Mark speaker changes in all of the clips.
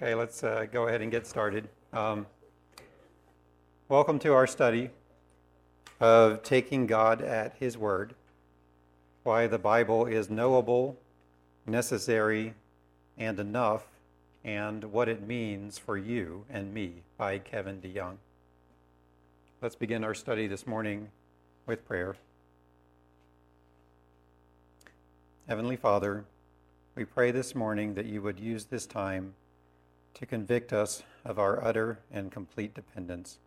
Speaker 1: Okay, let's uh, go ahead and get started. Um, welcome to our study of taking God at His Word, why the Bible is knowable, necessary, and enough, and what it means for you and me by Kevin DeYoung. Let's begin our study this morning with prayer. Heavenly Father, we pray this morning that you would use this time to convict us of our utter and complete dependence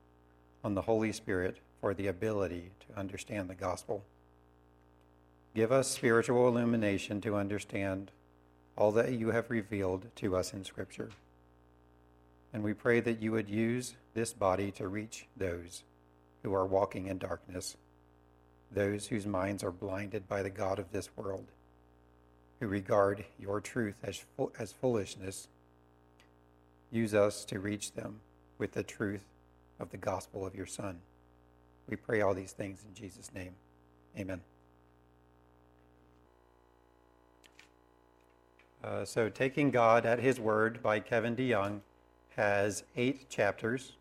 Speaker 1: on the Holy Spirit for the ability to understand the gospel. Give us spiritual illumination to understand all that you have revealed to us in Scripture. And we pray that you would use this body to reach those who are walking in darkness, those whose minds are blinded by the God of this world, who regard your truth as, as foolishness Use us to reach them with the truth of the gospel of your Son. We pray all these things in Jesus' name. Amen. Uh, so, Taking God at His Word by Kevin DeYoung has eight chapters.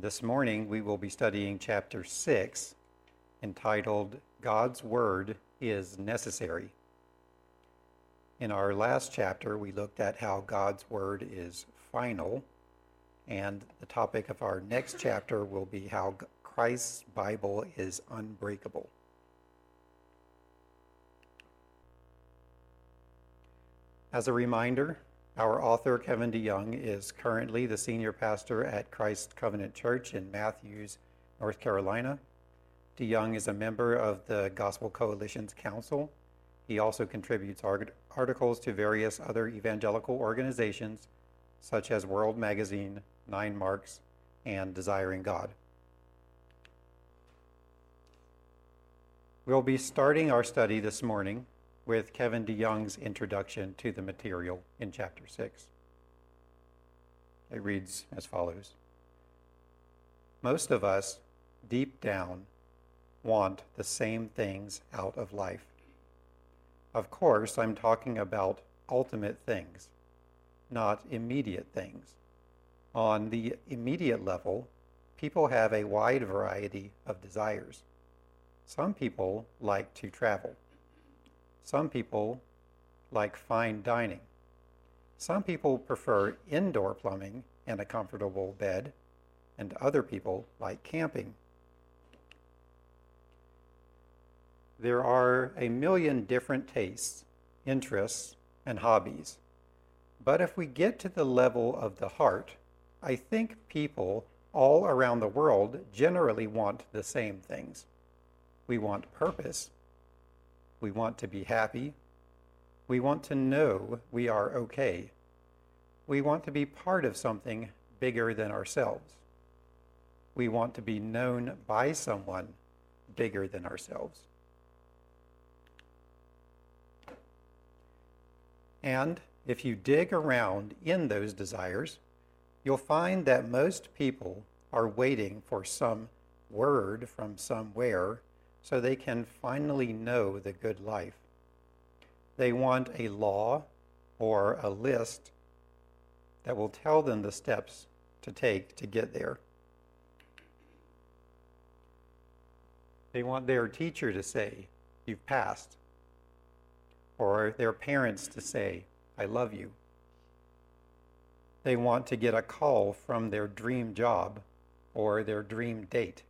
Speaker 1: This morning we will be studying chapter six, entitled God's Word is Necessary. In our last chapter, we looked at how God's Word is final, and the topic of our next chapter will be how Christ's Bible is unbreakable. As a reminder, our author, Kevin DeYoung, is currently the senior pastor at Christ Covenant Church in Matthews, North Carolina. DeYoung is a member of the Gospel Coalition's Council he also contributes articles to various other evangelical organizations, such as World Magazine, Nine Marks, and Desiring God. We'll be starting our study this morning with Kevin DeYoung's introduction to the material in chapter 6. It reads as follows Most of us, deep down, want the same things out of life. Of course, I'm talking about ultimate things, not immediate things. On the immediate level, people have a wide variety of desires. Some people like to travel. Some people like fine dining. Some people prefer indoor plumbing and a comfortable bed, and other people like camping there are a million different tastes, interests, and hobbies. But if we get to the level of the heart, I think people all around the world generally want the same things. We want purpose. We want to be happy. We want to know we are okay. We want to be part of something bigger than ourselves. We want to be known by someone bigger than ourselves. And if you dig around in those desires, you'll find that most people are waiting for some word from somewhere so they can finally know the good life. They want a law or a list that will tell them the steps to take to get there. They want their teacher to say, You've passed or their parents to say, I love you. They want to get a call from their dream job or their dream date.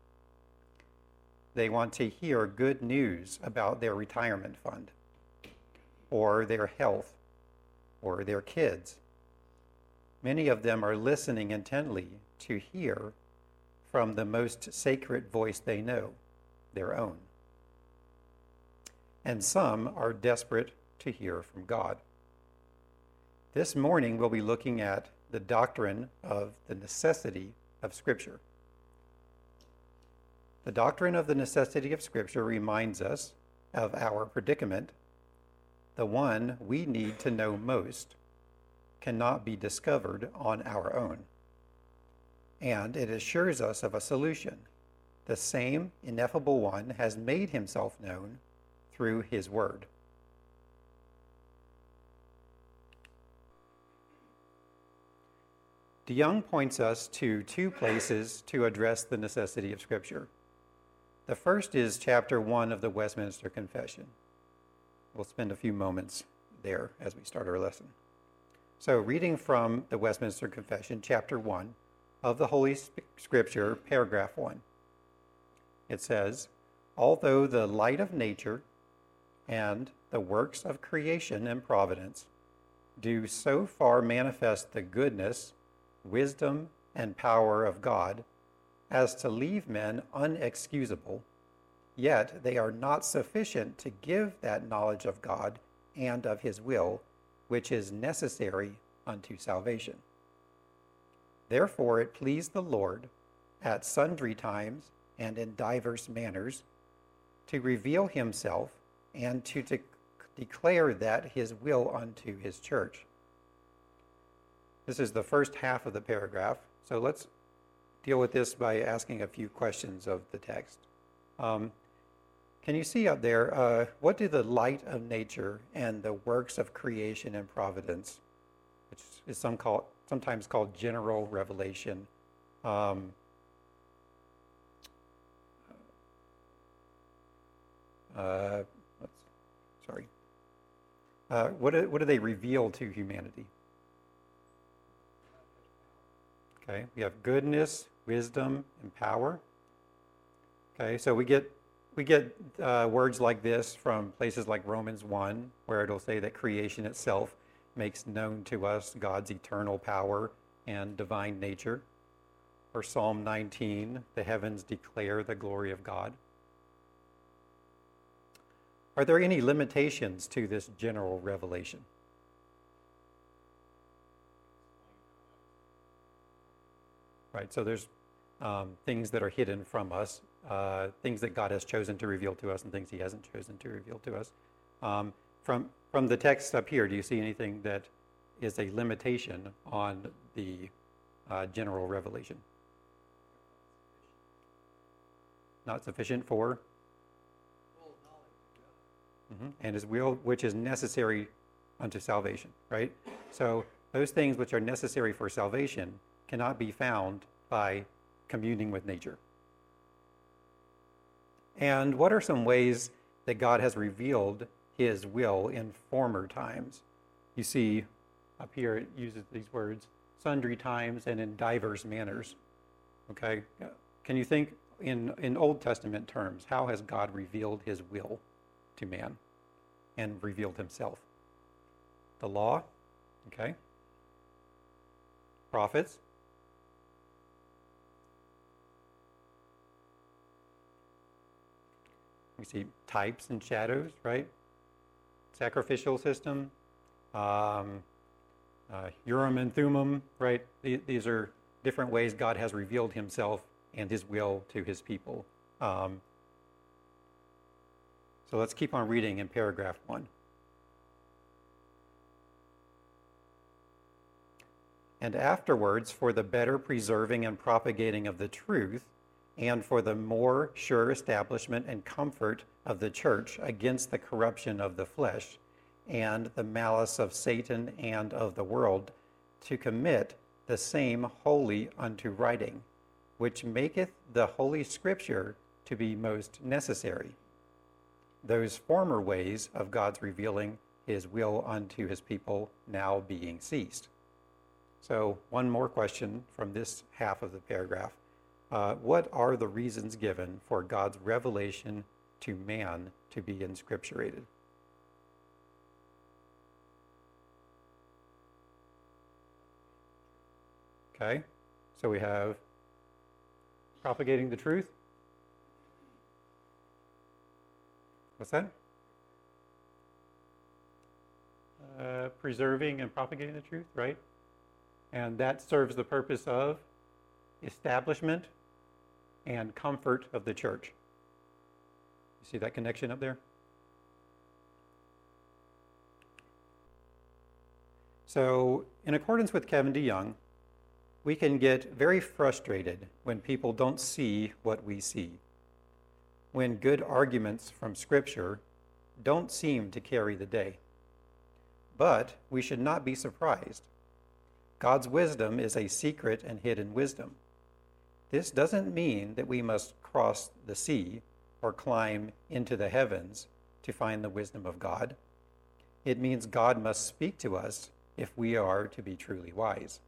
Speaker 1: They want to hear good news about their retirement fund or their health or their kids. Many of them are listening intently to hear from the most sacred voice they know, their own. And some are desperate to hear from God. This morning, we'll be looking at the doctrine of the necessity of Scripture. The doctrine of the necessity of Scripture reminds us of our predicament. The one we need to know most cannot be discovered on our own. And it assures us of a solution. The same ineffable one has made himself known through his word. DeYoung points us to two places to address the necessity of Scripture. The first is chapter 1 of the Westminster Confession. We'll spend a few moments there as we start our lesson. So, reading from the Westminster Confession, chapter 1 of the Holy Scripture, paragraph 1, it says, Although the light of nature and the works of creation and providence do so far manifest the goodness, wisdom, and power of God as to leave men unexcusable, yet they are not sufficient to give that knowledge of God and of his will, which is necessary unto salvation. Therefore it pleased the Lord at sundry times and in divers manners to reveal himself and to de- declare that his will unto his church. This is the first half of the paragraph. So let's deal with this by asking a few questions of the text. Um, can you see up there, uh, what do the light of nature and the works of creation and providence, which is some call, sometimes called general revelation, um, uh, sorry, uh, what, do, what do they reveal to humanity? Okay, we have goodness, wisdom, and power. Okay, so we get we get uh, words like this from places like Romans 1, where it'll say that creation itself makes known to us God's eternal power and divine nature. Or Psalm 19, the heavens declare the glory of God. Are there any limitations to this general revelation? Right, so there's um, things that are hidden from us, uh, things that God has chosen to reveal to us, and things He hasn't chosen to reveal to us. Um, from from the text up here, do you see anything that is a limitation on the uh, general revelation? Not sufficient for mm-hmm. and His will, which is necessary unto salvation. Right. So those things which are necessary for salvation cannot be found by communing with nature. And what are some ways that God has revealed his will in former times? You see up here it uses these words sundry times and in divers manners. Okay? Can you think in, in Old Testament terms, how has God revealed his will to man and revealed himself? The law, okay? Prophets, We see types and shadows, right? Sacrificial system, um, uh, Urim and Thummim, right? These are different ways God has revealed himself and his will to his people. Um, so let's keep on reading in paragraph one. And afterwards, for the better preserving and propagating of the truth, and for the more sure establishment and comfort of the church against the corruption of the flesh and the malice of Satan and of the world, to commit the same wholly unto writing, which maketh the Holy Scripture to be most necessary. Those former ways of God's revealing his will unto his people now being ceased. So, one more question from this half of the paragraph. Uh, what are the reasons given for God's revelation to man to be inscripturated? Okay, so we have propagating the truth. What's that? Uh, preserving and propagating the truth, right? And that serves the purpose of establishment and comfort of the church. You see that connection up there? So, in accordance with Kevin DeYoung, we can get very frustrated when people don't see what we see, when good arguments from Scripture don't seem to carry the day. But we should not be surprised. God's wisdom is a secret and hidden wisdom. This doesn't mean that we must cross the sea or climb into the heavens to find the wisdom of God. It means God must speak to us if we are to be truly wise.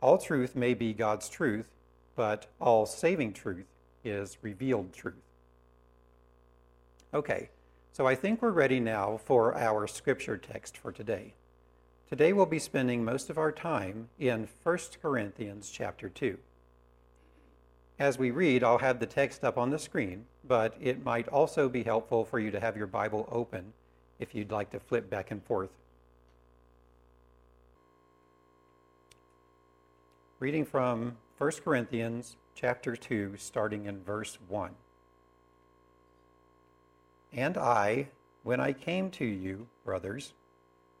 Speaker 1: All truth may be God's truth, but all saving truth is revealed truth. Okay, so I think we're ready now for our scripture text for today. Today we'll be spending most of our time in 1 Corinthians chapter 2. As we read, I'll have the text up on the screen, but it might also be helpful for you to have your Bible open if you'd like to flip back and forth. Reading from 1 Corinthians chapter 2, starting in verse 1. And I, when I came to you, brothers,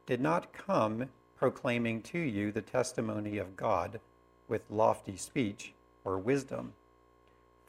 Speaker 1: did not come proclaiming to you the testimony of God with lofty speech or wisdom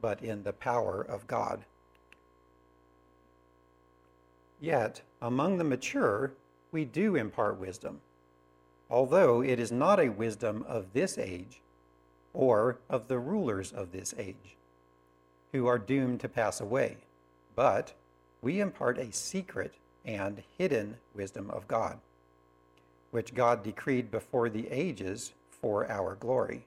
Speaker 1: but in the power of God. Yet, among the mature, we do impart wisdom, although it is not a wisdom of this age or of the rulers of this age, who are doomed to pass away, but we impart a secret and hidden wisdom of God, which God decreed before the ages for our glory.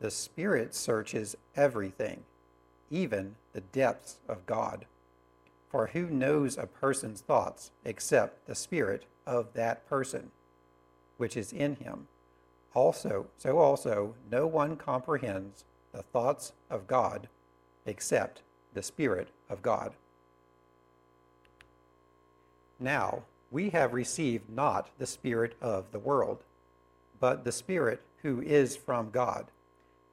Speaker 1: the Spirit searches everything, even the depths of God. For who knows a person's thoughts except the Spirit of that person, which is in him? Also, so also, no one comprehends the thoughts of God except the Spirit of God. Now, we have received not the Spirit of the world, but the Spirit who is from God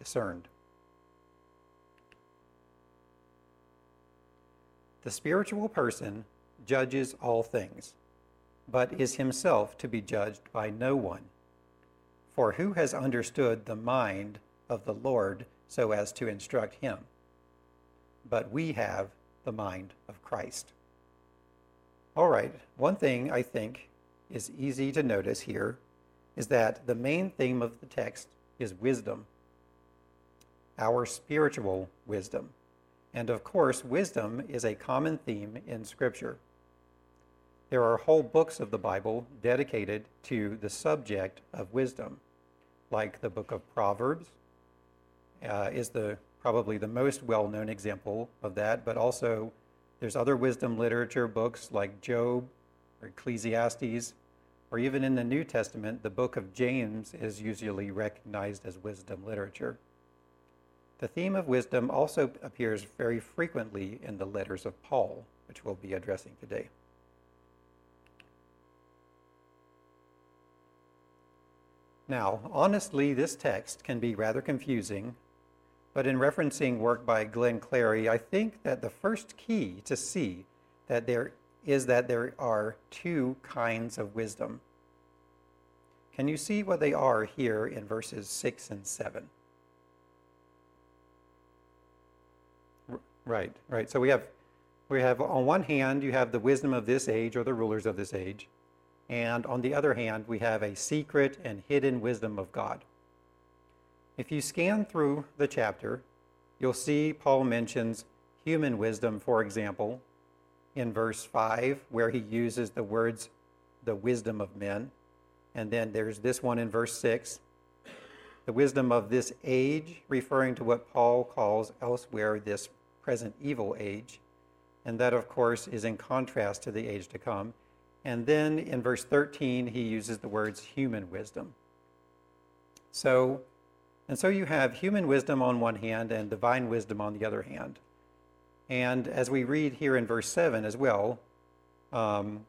Speaker 1: discerned. The spiritual person judges all things, but is himself to be judged by no one. For who has understood the mind of the Lord so as to instruct him? But we have the mind of Christ. All right, one thing I think is easy to notice here is that the main theme of the text is wisdom our spiritual wisdom. And of course, wisdom is a common theme in Scripture. There are whole books of the Bible dedicated to the subject of wisdom, like the book of Proverbs uh, is the probably the most well-known example of that, but also there's other wisdom literature books like Job or Ecclesiastes, or even in the New Testament, the book of James is usually recognized as wisdom literature. The theme of wisdom also appears very frequently in the letters of Paul, which we'll be addressing today. Now, honestly, this text can be rather confusing, but in referencing work by Glenn Clary, I think that the first key to see that there is that there are two kinds of wisdom. Can you see what they are here in verses 6 and 7? Right, right. So we have, we have on one hand, you have the wisdom of this age or the rulers of this age. And on the other hand, we have a secret and hidden wisdom of God. If you scan through the chapter, you'll see Paul mentions human wisdom, for example, in verse 5, where he uses the words, the wisdom of men. And then there's this one in verse 6, the wisdom of this age, referring to what Paul calls elsewhere this present evil age. And that, of course, is in contrast to the age to come. And then in verse 13, he uses the words human wisdom. So, and so you have human wisdom on one hand and divine wisdom on the other hand. And as we read here in verse 7 as well, um,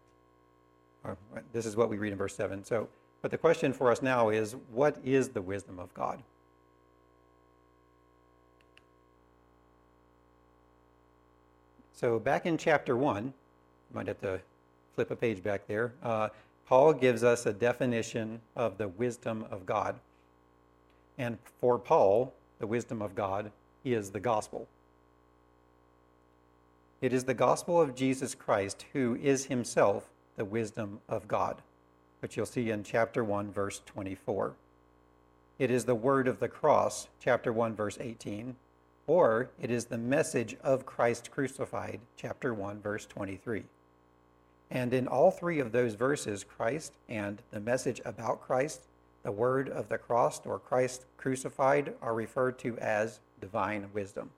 Speaker 1: this is what we read in verse 7. So, but the question for us now is what is the wisdom of God? So, back in chapter 1, you might have to flip a page back there. Uh, Paul gives us a definition of the wisdom of God. And for Paul, the wisdom of God is the gospel. It is the gospel of Jesus Christ, who is himself the wisdom of God, which you'll see in chapter 1, verse 24. It is the word of the cross, chapter 1, verse 18, or it is the message of Christ crucified, chapter 1, verse 23. And in all three of those verses, Christ and the message about Christ, the word of the cross or Christ crucified, are referred to as divine wisdom.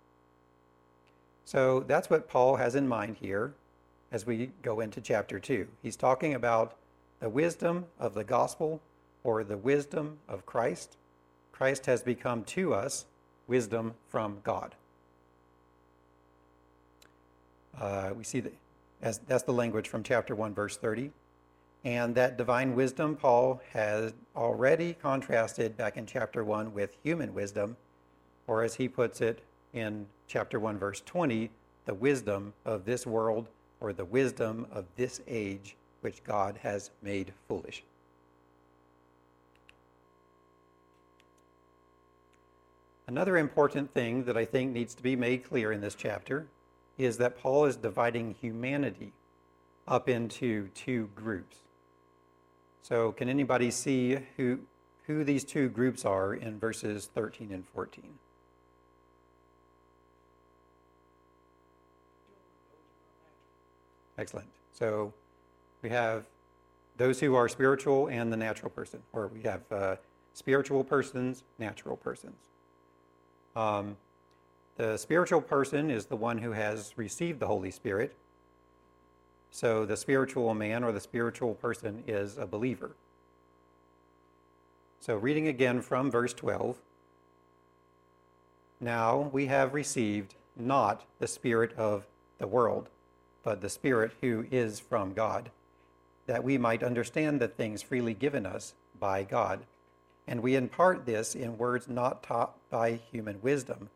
Speaker 1: So that's what Paul has in mind here as we go into chapter 2. He's talking about the wisdom of the gospel or the wisdom of Christ. Christ has become to us wisdom from God. Uh, we see that as that's the language from chapter 1 verse 30 and that divine wisdom paul has already contrasted back in chapter 1 with human wisdom or as he puts it in chapter 1 verse 20 the wisdom of this world or the wisdom of this age which god has made foolish Another important thing that I think needs to be made clear in this chapter is that Paul is dividing humanity up into two groups. So, can anybody see who, who these two groups are in verses 13 and 14? Excellent. So, we have those who are spiritual and the natural person, or we have uh, spiritual persons, natural persons. Um, the spiritual person is the one who has received the Holy Spirit. So the spiritual man or the spiritual person is a believer. So, reading again from verse 12 Now we have received not the Spirit of the world, but the Spirit who is from God, that we might understand the things freely given us by God. And we impart this in words not taught by human wisdom,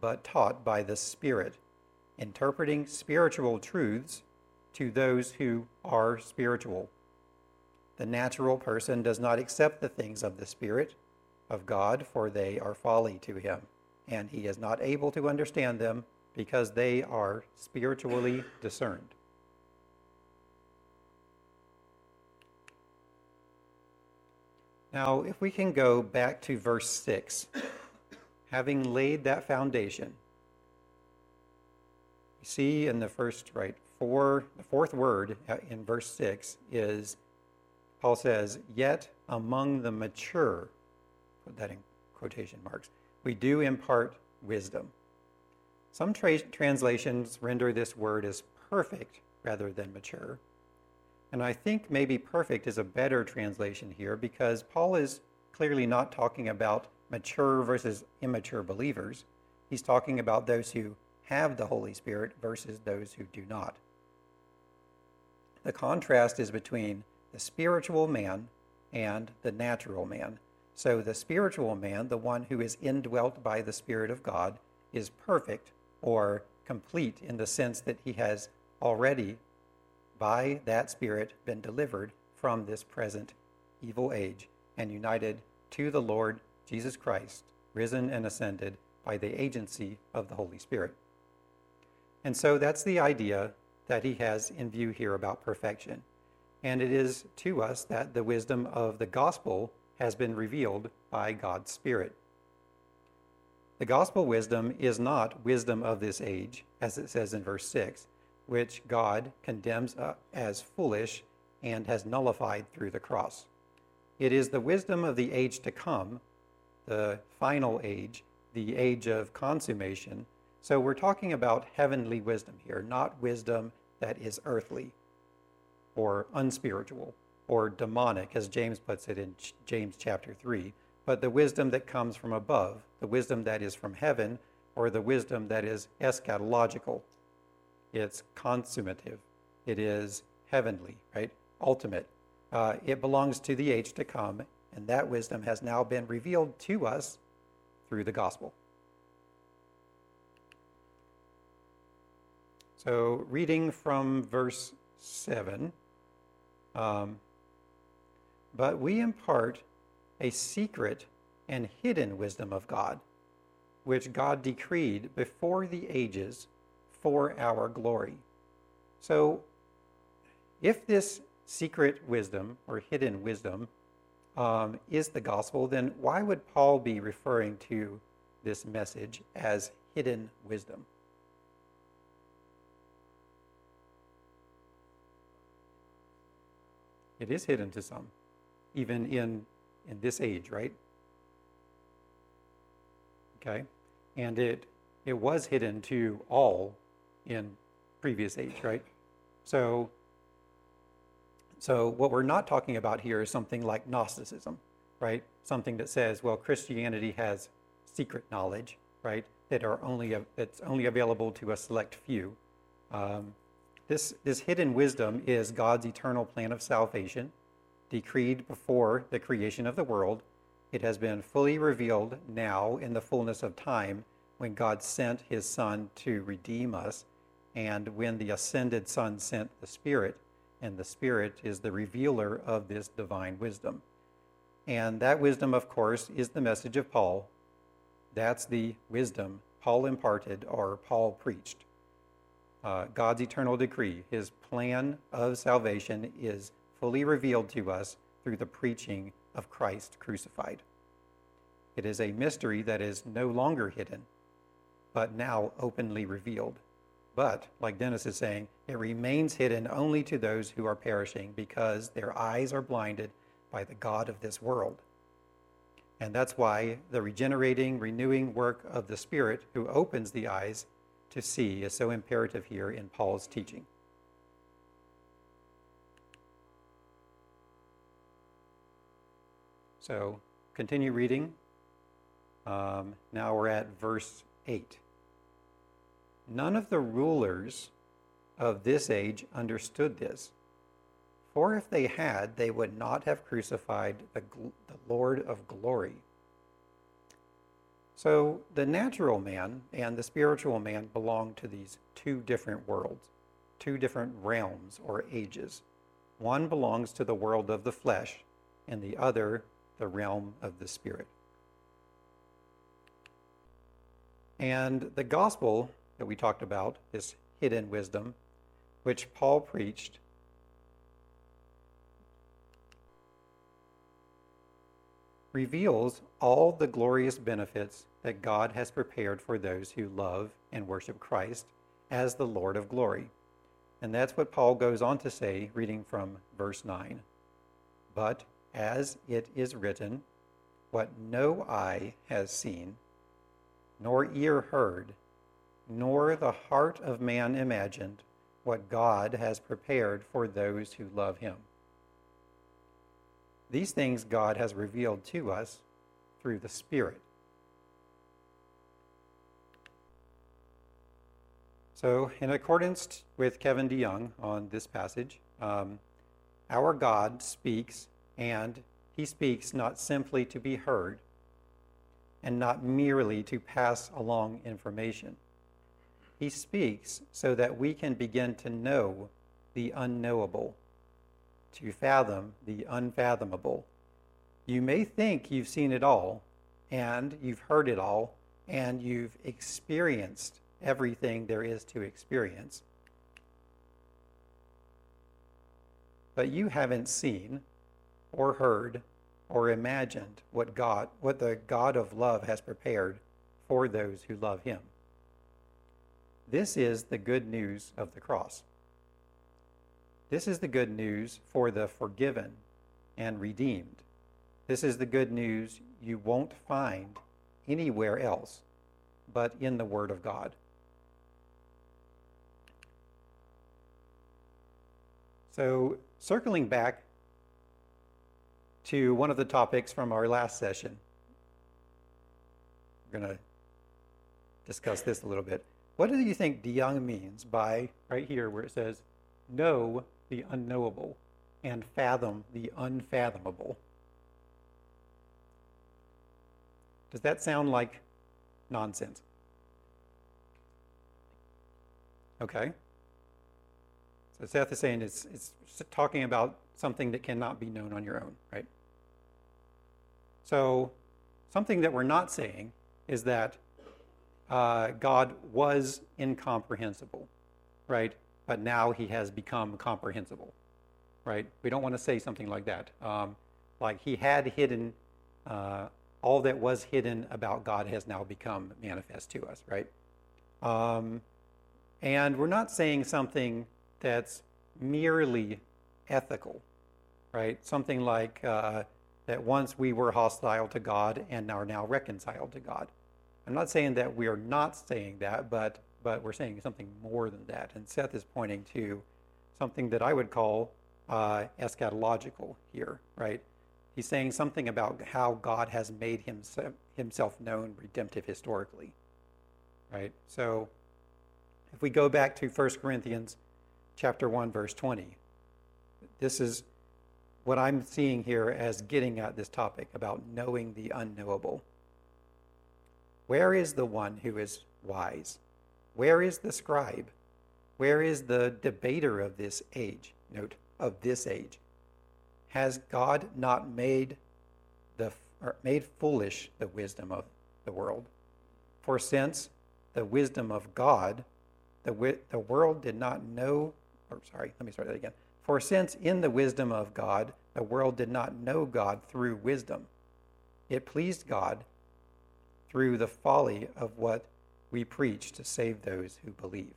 Speaker 1: but taught by the Spirit, interpreting spiritual truths to those who are spiritual. The natural person does not accept the things of the Spirit of God, for they are folly to him, and he is not able to understand them because they are spiritually discerned. Now, if we can go back to verse 6, having laid that foundation, you see in the first, right, four, the fourth word in verse 6 is, Paul says, yet among the mature, put that in quotation marks, we do impart wisdom. Some tra- translations render this word as perfect rather than mature. And I think maybe perfect is a better translation here because Paul is clearly not talking about mature versus immature believers. He's talking about those who have the Holy Spirit versus those who do not. The contrast is between the spiritual man and the natural man. So the spiritual man, the one who is indwelt by the Spirit of God, is perfect or complete in the sense that he has already by that Spirit been delivered from this present evil age and united to the Lord Jesus Christ, risen and ascended by the agency of the Holy Spirit. And so that's the idea that he has in view here about perfection. And it is to us that the wisdom of the gospel has been revealed by God's Spirit. The gospel wisdom is not wisdom of this age, as it says in verse 6, which God condemns as foolish and has nullified through the cross. It is the wisdom of the age to come, the final age, the age of consummation. So we're talking about heavenly wisdom here, not wisdom that is earthly or unspiritual or demonic, as James puts it in James chapter 3, but the wisdom that comes from above, the wisdom that is from heaven, or the wisdom that is eschatological. It's consummative, it is heavenly, right? Ultimate. Uh, it belongs to the age to come, and that wisdom has now been revealed to us through the gospel. So, reading from verse 7 um, But we impart a secret and hidden wisdom of God, which God decreed before the ages for our glory. So, if this secret wisdom or hidden wisdom um, is the gospel, then why would Paul be referring to this message as hidden wisdom? It is hidden to some, even in, in this age, right? Okay? And it, it was hidden to all in previous age, right? So, so what we're not talking about here is something like Gnosticism, right? Something that says, well, Christianity has secret knowledge, right? That are only that's only available to a select few. Um, this, this hidden wisdom is God's eternal plan of salvation, decreed before the creation of the world. It has been fully revealed now in the fullness of time when God sent his Son to redeem us, and when the ascended Son sent the Spirit, and the Spirit is the revealer of this divine wisdom. And that wisdom, of course, is the message of Paul. That's the wisdom Paul imparted or Paul preached uh, God's eternal decree, his plan of salvation, is fully revealed to us through the preaching of Christ crucified. It is a mystery that is no longer hidden, but now openly revealed. But, like Dennis is saying, it remains hidden only to those who are perishing because their eyes are blinded by the God of this world. And that's why the regenerating, renewing work of the Spirit who opens the eyes to see is so imperative here in Paul's teaching. So continue reading. Um, now we're at verse 8. None of the rulers of this age understood this. For if they had, they would not have crucified the, the Lord of glory. So the natural man and the spiritual man belong to these two different worlds, two different realms or ages. One belongs to the world of the flesh, and the other, the realm of the spirit. And the gospel that we talked about, this hidden wisdom, which Paul preached, reveals all the glorious benefits that God has prepared for those who love and worship Christ as the Lord of glory. And that's what Paul goes on to say, reading from verse 9. But as it is written, what no eye has seen, nor ear heard, nor the heart of man imagined, what God has prepared for those who love him. These things God has revealed to us through the Spirit. So, in accordance with Kevin DeYoung on this passage, um, our God speaks, and he speaks not simply to be heard and not merely to pass along information. He speaks so that we can begin to know the unknowable to fathom the unfathomable. You may think you've seen it all, and you've heard it all, and you've experienced everything there is to experience. But you haven't seen or heard or imagined what God, what the God of love has prepared for those who love him. This is the good news of the cross. This is the good news for the forgiven and redeemed. This is the good news you won't find anywhere else but in the Word of God. So, circling back to one of the topics from our last session, we're going to discuss this a little bit. What do you think DeYoung means by right here where it says, know the unknowable and fathom the unfathomable? Does that sound like nonsense? Okay. So Seth is saying it's, it's talking about something that cannot be known on your own, right? So something that we're not saying is that uh, God was incomprehensible, right? But now he has become comprehensible, right? We don't want to say something like that. Um, like he had hidden, uh, all that was hidden about God has now become manifest to us, right? Um, and we're not saying something that's merely ethical, right? Something like uh, that once we were hostile to God and are now reconciled to God. I'm not saying that we are not saying that, but but we're saying something more than that. And Seth is pointing to something that I would call uh, eschatological here, right? He's saying something about how God has made himself, himself known redemptive historically, right? So if we go back to 1 Corinthians chapter 1 verse 20, this is what I'm seeing here as getting at this topic about knowing the unknowable. Where is the one who is wise? Where is the scribe? Where is the debater of this age? Note, of this age. Has God not made the made foolish the wisdom of the world? For since the wisdom of God, the, the world did not know, or sorry, let me start that again. For since in the wisdom of God, the world did not know God through wisdom, it pleased God through the folly of what we preach to save those who believe.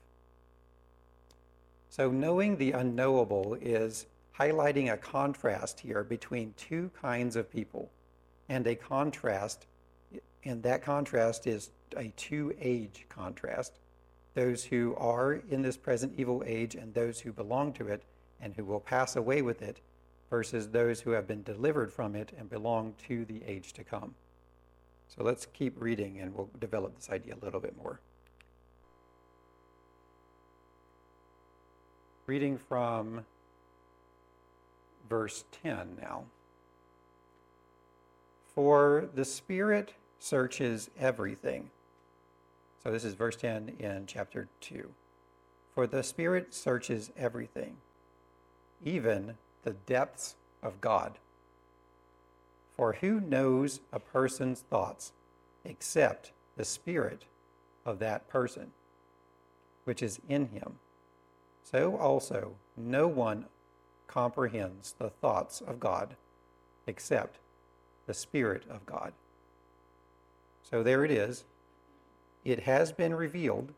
Speaker 1: So, knowing the unknowable is highlighting a contrast here between two kinds of people, and a contrast, and that contrast is a two age contrast those who are in this present evil age and those who belong to it and who will pass away with it, versus those who have been delivered from it and belong to the age to come. So let's keep reading and we'll develop this idea a little bit more. Reading from verse 10 now. For the Spirit searches everything so this is verse 10 in chapter 2. For the Spirit searches everything, even the depths of God. For who knows a person's thoughts except the Spirit of that person, which is in him? So also, no one comprehends the thoughts of God except the Spirit of God. So there it is it has been revealed.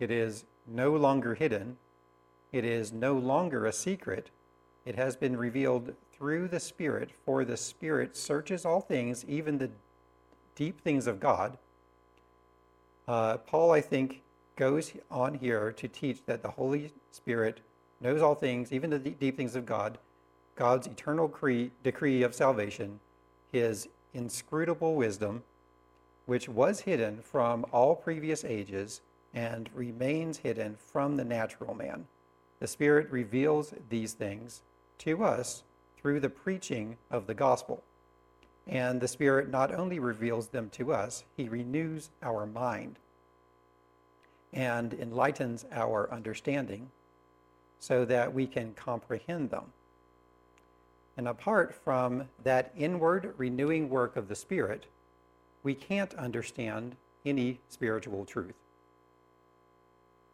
Speaker 1: It is no longer hidden. It is no longer a secret. It has been revealed through the Spirit, for the Spirit searches all things, even the deep things of God. Uh, Paul, I think, goes on here to teach that the Holy Spirit knows all things, even the deep things of God, God's eternal decree of salvation, his inscrutable wisdom, which was hidden from all previous ages and remains hidden from the natural man. The Spirit reveals these things to us through the preaching of the gospel. And the Spirit not only reveals them to us, He renews our mind and enlightens our understanding so that we can comprehend them. And apart from that inward renewing work of the Spirit, we can't understand any spiritual truth.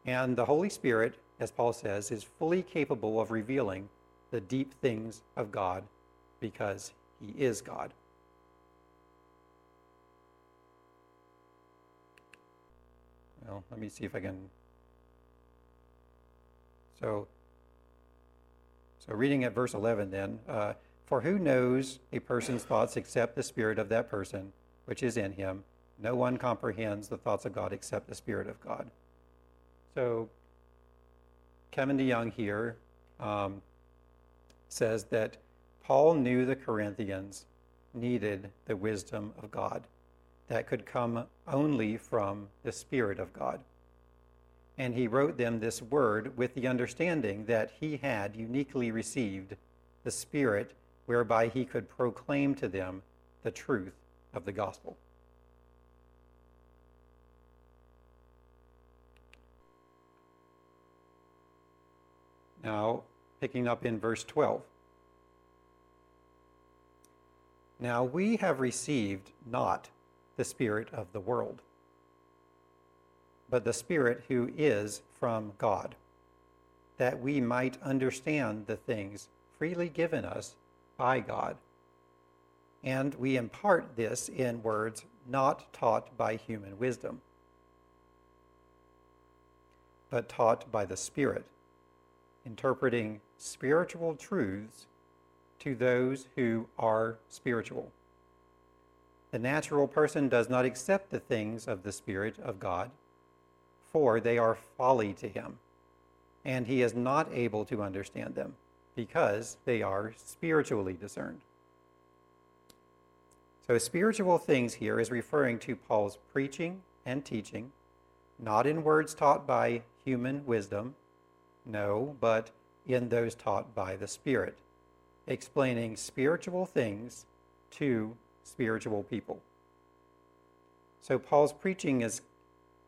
Speaker 1: And the Holy Spirit, as Paul says, is fully capable of revealing the deep things of God because he is God. Well, let me see if I can. So, so reading at verse 11 then, uh, for who knows a person's thoughts except the spirit of that person which is in him? No one comprehends the thoughts of God except the Spirit of God. So, Kevin DeYoung here um, says that Paul knew the Corinthians needed the wisdom of God that could come only from the Spirit of God. And he wrote them this word with the understanding that he had uniquely received the Spirit whereby he could proclaim to them the truth of the gospel. Now, picking up in verse 12. Now we have received not the Spirit of the world, but the Spirit who is from God, that we might understand the things freely given us by God. And we impart this in words not taught by human wisdom, but taught by the Spirit, interpreting spiritual truths to those who are spiritual. The natural person does not accept the things of the Spirit of God, for they are folly to him, and he is not able to understand them, because they are spiritually discerned. So, spiritual things here is referring to Paul's preaching and teaching, not in words taught by human wisdom, no, but in those taught by the Spirit, explaining spiritual things to spiritual people. So Paul's preaching is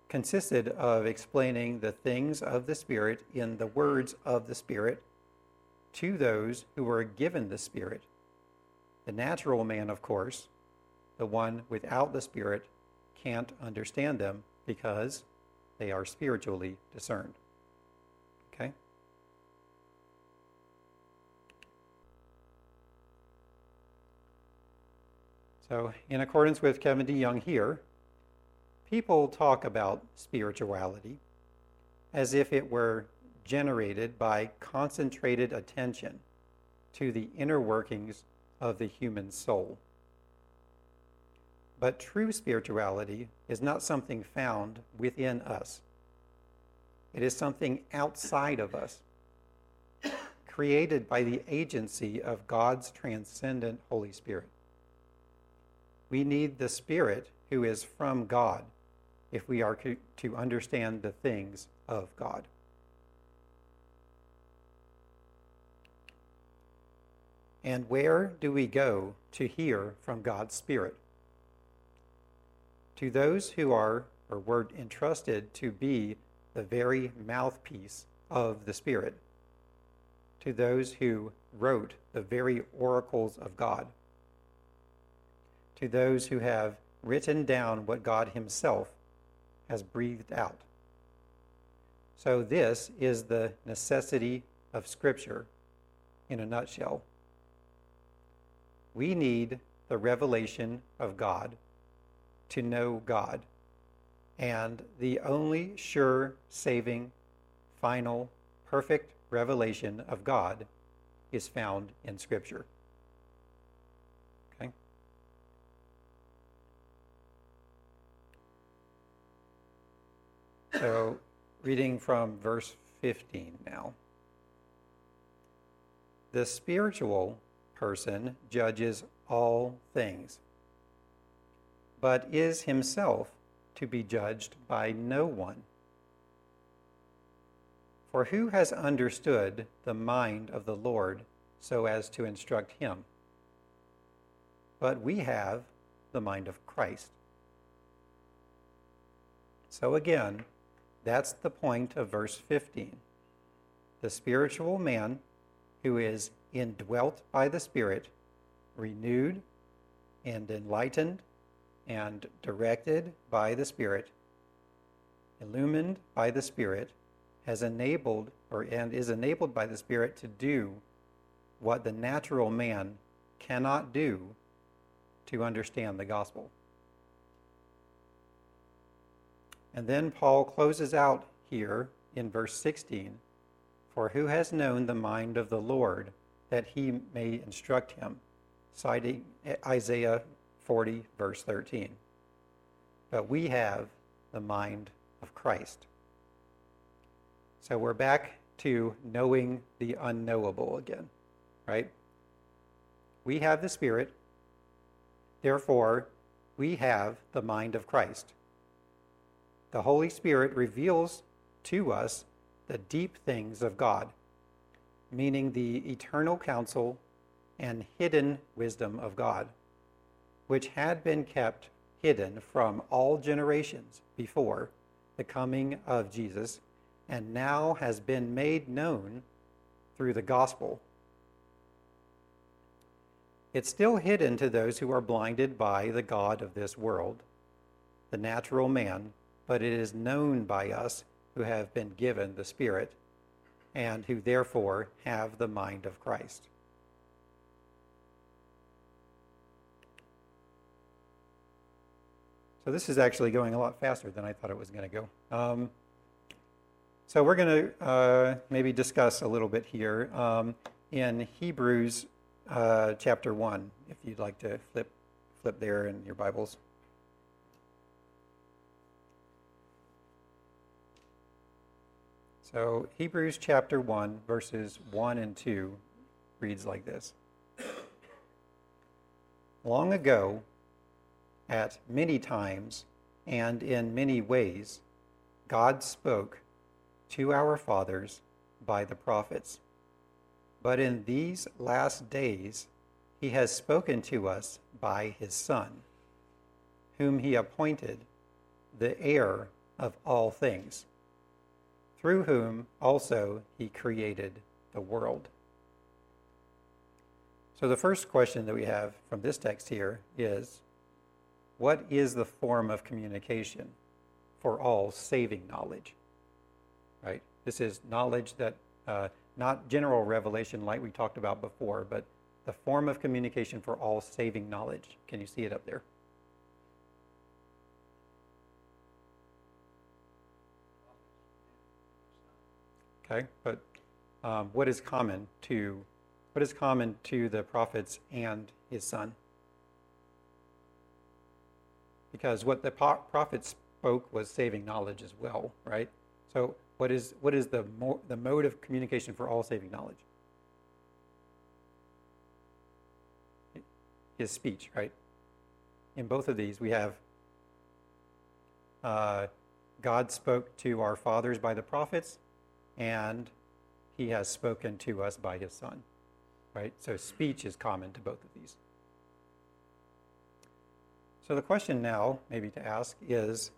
Speaker 1: consisted of explaining the things of the Spirit in the words of the Spirit to those who were given the Spirit. The natural man, of course, the one without the Spirit, can't understand them because they are spiritually discerned. Okay? So, in accordance with Kevin DeYoung here, people talk about spirituality as if it were generated by concentrated attention to the inner workings of the human soul. But true spirituality is not something found within us, it is something outside of us, created by the agency of God's transcendent Holy Spirit. We need the Spirit who is from God if we are to understand the things of God. And where do we go to hear from God's Spirit? To those who are or were entrusted to be the very mouthpiece of the Spirit, to those who wrote the very oracles of God to those who have written down what God Himself has breathed out. So, this is the necessity of Scripture in a nutshell. We need the revelation of God to know God. And the only sure, saving, final, perfect revelation of God is found in Scripture. So, reading from verse 15 now. The spiritual person judges all things, but is himself to be judged by no one. For who has understood the mind of the Lord so as to instruct him? But we have the mind of Christ. So again, that's the point of verse 15. The spiritual man who is indwelt by the Spirit, renewed and enlightened and directed by the Spirit, illumined by the Spirit, has enabled or and is enabled by the Spirit to do what the natural man cannot do to understand the gospel. And then Paul closes out here in verse 16 For who has known the mind of the Lord that he may instruct him? Citing Isaiah 40, verse 13. But we have the mind of Christ. So we're back to knowing the unknowable again, right? We have the Spirit, therefore, we have the mind of Christ. The Holy Spirit reveals to us the deep things of God, meaning the eternal counsel and hidden wisdom of God, which had been kept hidden from all generations before the coming of Jesus and now has been made known through the gospel. It's still hidden to those who are blinded by the God of this world, the natural man, but it is known by us who have been given the Spirit and who therefore have the mind of Christ. So this is actually going a lot faster than I thought it was going to go. Um, so we're going to uh, maybe discuss a little bit here um, in Hebrews uh, chapter 1, if you'd like to flip, flip there in your Bibles. So Hebrews chapter 1, verses 1 and 2 reads like this Long ago, at many times and in many ways, God spoke to our fathers by the prophets. But in these last days, he has spoken to us by his Son, whom he appointed the heir of all things, through whom also he created the world. So, the first question that we have from this text here is what is the form of communication for all saving knowledge? Right? This is knowledge that, uh, not general revelation like we talked about before, but the form of communication for all saving knowledge. Can you see it up there? Okay, but um, what is common to what is common to the prophets and his son? because what the prophet spoke was saving knowledge as well, right? So what is what is the mo- the mode of communication for all saving knowledge? Is speech, right? In both of these, we have uh, God spoke to our fathers by the prophets, and He has spoken to us by His Son, right? So speech is common to both of these. So the question now, maybe to ask, is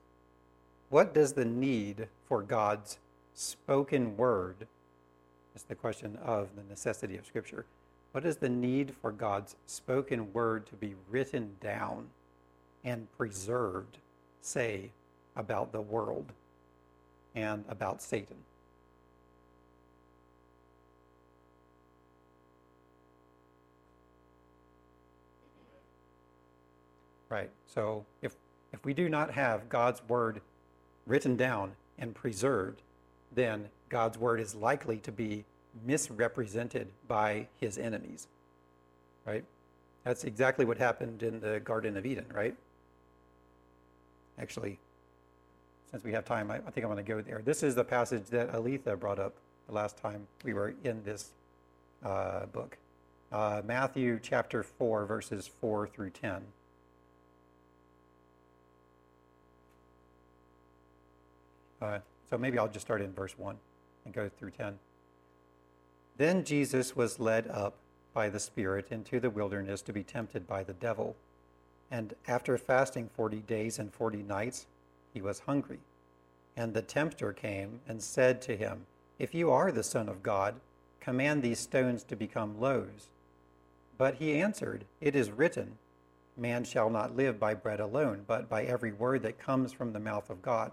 Speaker 1: what does the need for God's spoken word? Is the question of the necessity of Scripture. What is the need for God's spoken word to be written down and preserved say about the world and about Satan? Right. So if if we do not have God's word written down and preserved, then God's word is likely to be misrepresented by his enemies. Right? That's exactly what happened in the Garden of Eden, right? Actually, since we have time, I, I think I want to go there. This is the passage that Aletha brought up the last time we were in this uh, book. Uh, Matthew chapter 4, verses 4 through 10. Uh, so maybe I'll just start in verse 1 and go through 10. Then Jesus was led up by the Spirit into the wilderness to be tempted by the devil. And after fasting 40 days and 40 nights, he was hungry. And the tempter came and said to him, If you are the Son of God, command these stones to become loaves. But he answered, It is written, Man shall not live by bread alone, but by every word that comes from the mouth of God.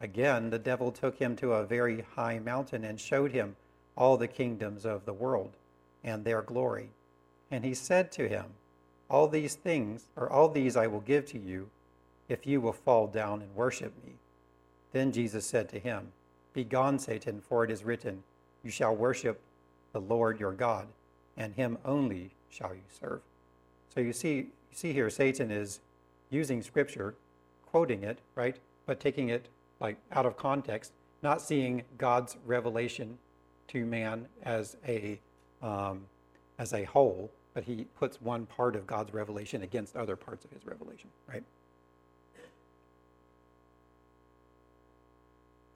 Speaker 1: Again, the devil took him to a very high mountain and showed him all the kingdoms of the world and their glory. And he said to him, All these things, or all these I will give to you, if you will fall down and worship me. Then Jesus said to him, Begone, Satan, for it is written, You shall worship the Lord your God, and him only shall you serve. So you see, you see here, Satan is using scripture, quoting it, right, but taking it like out of context, not seeing God's revelation to man as a um, as a whole, but he puts one part of God's revelation against other parts of his revelation, right?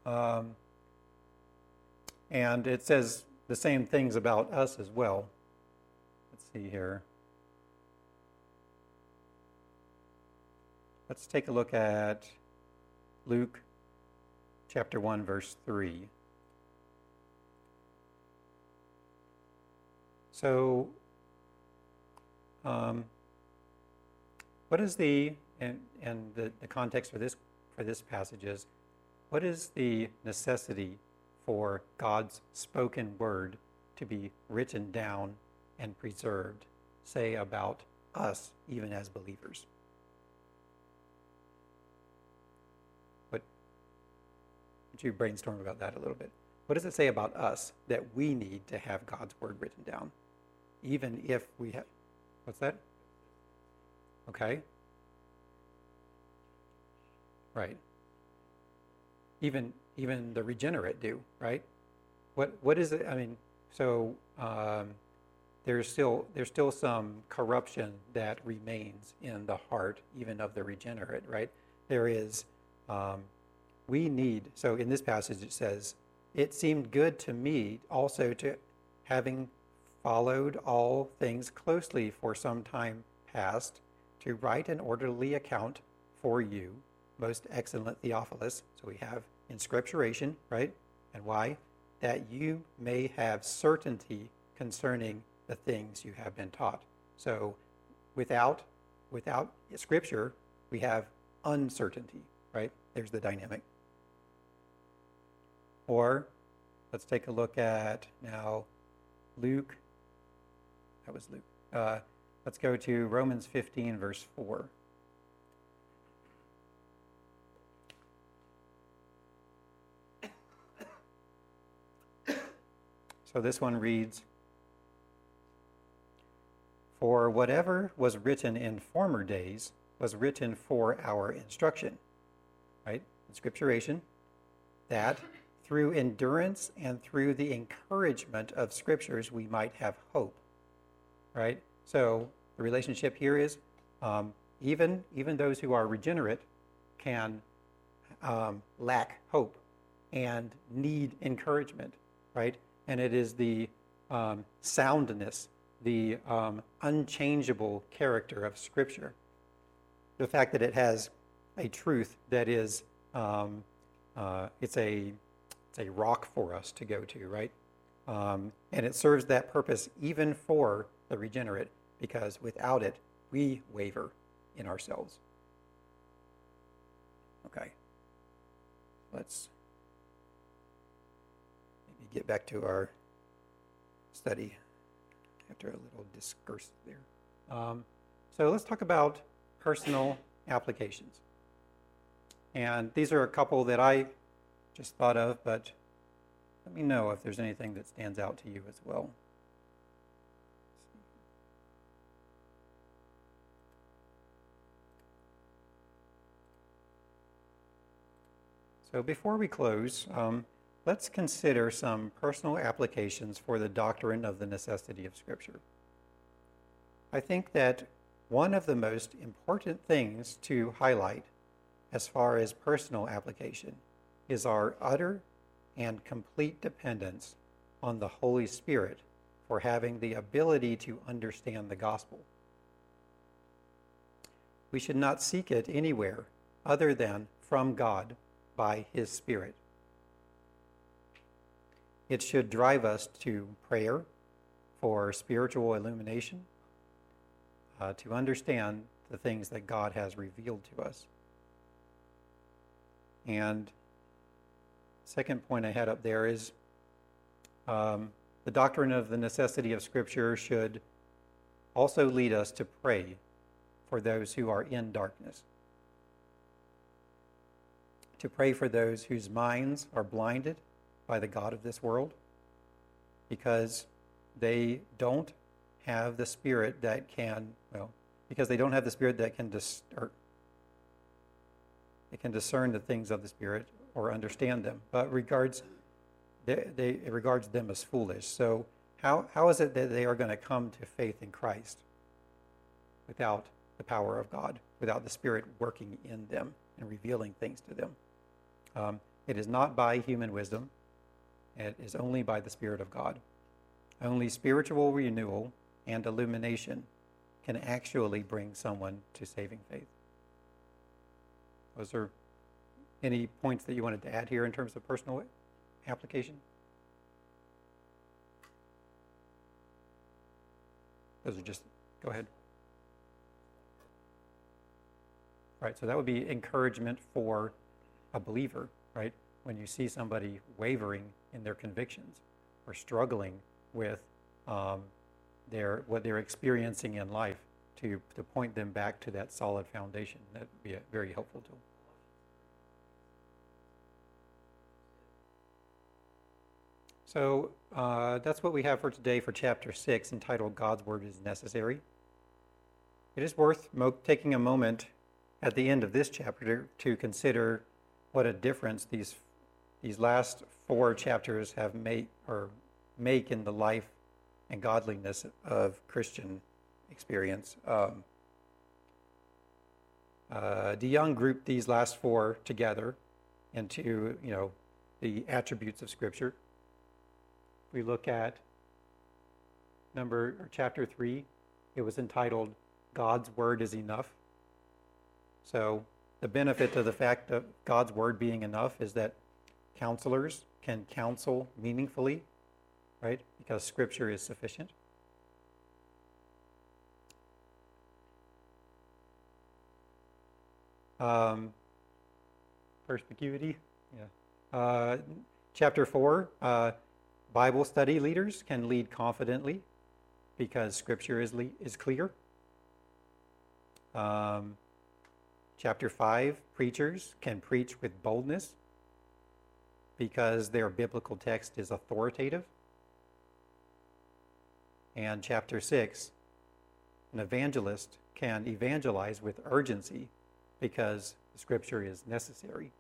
Speaker 1: Um, and it says the same things about us as well. Let's see here. Let's take a look at Luke chapter 1, verse 3. So, um, what is the and and the, the context for this for this passage is what is the necessity for God's spoken word to be written down and preserved, say about us, even as believers? You brainstorm about that a little bit? What does it say about us that we need to have God's word written down? even if we have. What's that? Okay. Right. Even even the regenerate do right. What what is it? I mean, so um, there's still there's still some corruption that remains in the heart, even of the regenerate. Right. There is. Um, we need. So in this passage, it says, "It seemed good to me also to having followed all things closely for some time past, to write an orderly account for you, most excellent Theophilus. So we have inscripturation, right? And why? That you may have certainty concerning the things you have been taught. So without without scripture, we have uncertainty, right? There's the dynamic. Or let's take a look at now Luke that was Luke. Uh, let's go to Romans 15, verse 4. So this one reads For whatever was written in former days was written for our instruction, right? Scripturation, that through endurance and through the encouragement of scriptures we might have hope right? So the relationship here is um, even even those who are regenerate can um, lack hope and need encouragement, right? And it is the um, soundness, the um, unchangeable character of Scripture, the fact that it has a truth that is um, uh, it's a it's a rock for us to go to, right? Um, and it serves that purpose even for the regenerate, because without it, we waver in ourselves. Okay. Let's maybe get back to our study after a little discourse there. Um, so let's talk about personal applications. And these are a couple that I just thought of, but let me know if there's anything that stands out to you as well. So before we close, um, let's consider some personal applications for the doctrine of the necessity of Scripture. I think that one of the most important things to highlight as far as personal application is our utter and complete dependence on the Holy Spirit for having the ability to understand the gospel. We should not seek it anywhere other than from God by His Spirit. It should drive us to prayer for spiritual illumination, uh, to understand the things that God has revealed to us. And second point I had up there is um, the doctrine of the necessity of Scripture should also lead us to pray for those who are in darkness, to pray for those whose minds are blinded by the God of this world, because they don't have the spirit that can, well, because they don't have the spirit that can dis- or can discern the things of the spirit or understand them, but regards they, they regards them as foolish. So how how is it that they are going to come to faith in Christ without the power of God, without the Spirit working in them and revealing things to them? Um, it is not by human wisdom. It is only by the Spirit of God. Only spiritual renewal and illumination can actually bring someone to saving faith. Was there any points that you wanted to add here in terms of personal application? Those are just, go ahead. Right, so that would be encouragement for a believer, right? When you see somebody wavering in their convictions or struggling with um, their what they're experiencing in life, to to point them back to that solid foundation. That would be a very helpful tool. So uh, that's what we have for today for chapter six, entitled "God's Word is Necessary." It is worth mo- taking a moment at the end of this chapter to consider what a difference these these last four chapters have made or make in the life and godliness of Christian experience. Um, uh, DeYoung grouped these last four together into, you know, the attributes of Scripture. We look at number or chapter three. It was entitled "God's Word is Enough." So the benefit of the fact of God's Word being enough is that counselors can counsel meaningfully right? Because Scripture is sufficient. Um, perspicuity, yeah. Uh, chapter 4 uh, Bible study leaders can lead confidently because Scripture is, le- is clear. Um, chapter 5 Preachers can preach with boldness because their biblical text is authoritative and chapter 6, an evangelist can evangelize with urgency because scripture is necessary.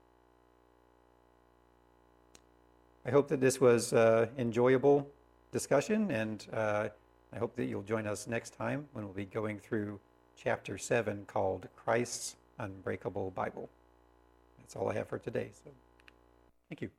Speaker 1: I hope that this was uh, enjoyable discussion, and uh, I hope that you'll join us next time when we'll be going through chapter 7 called Christ's Unbreakable Bible. That's all I have for today. So, thank you.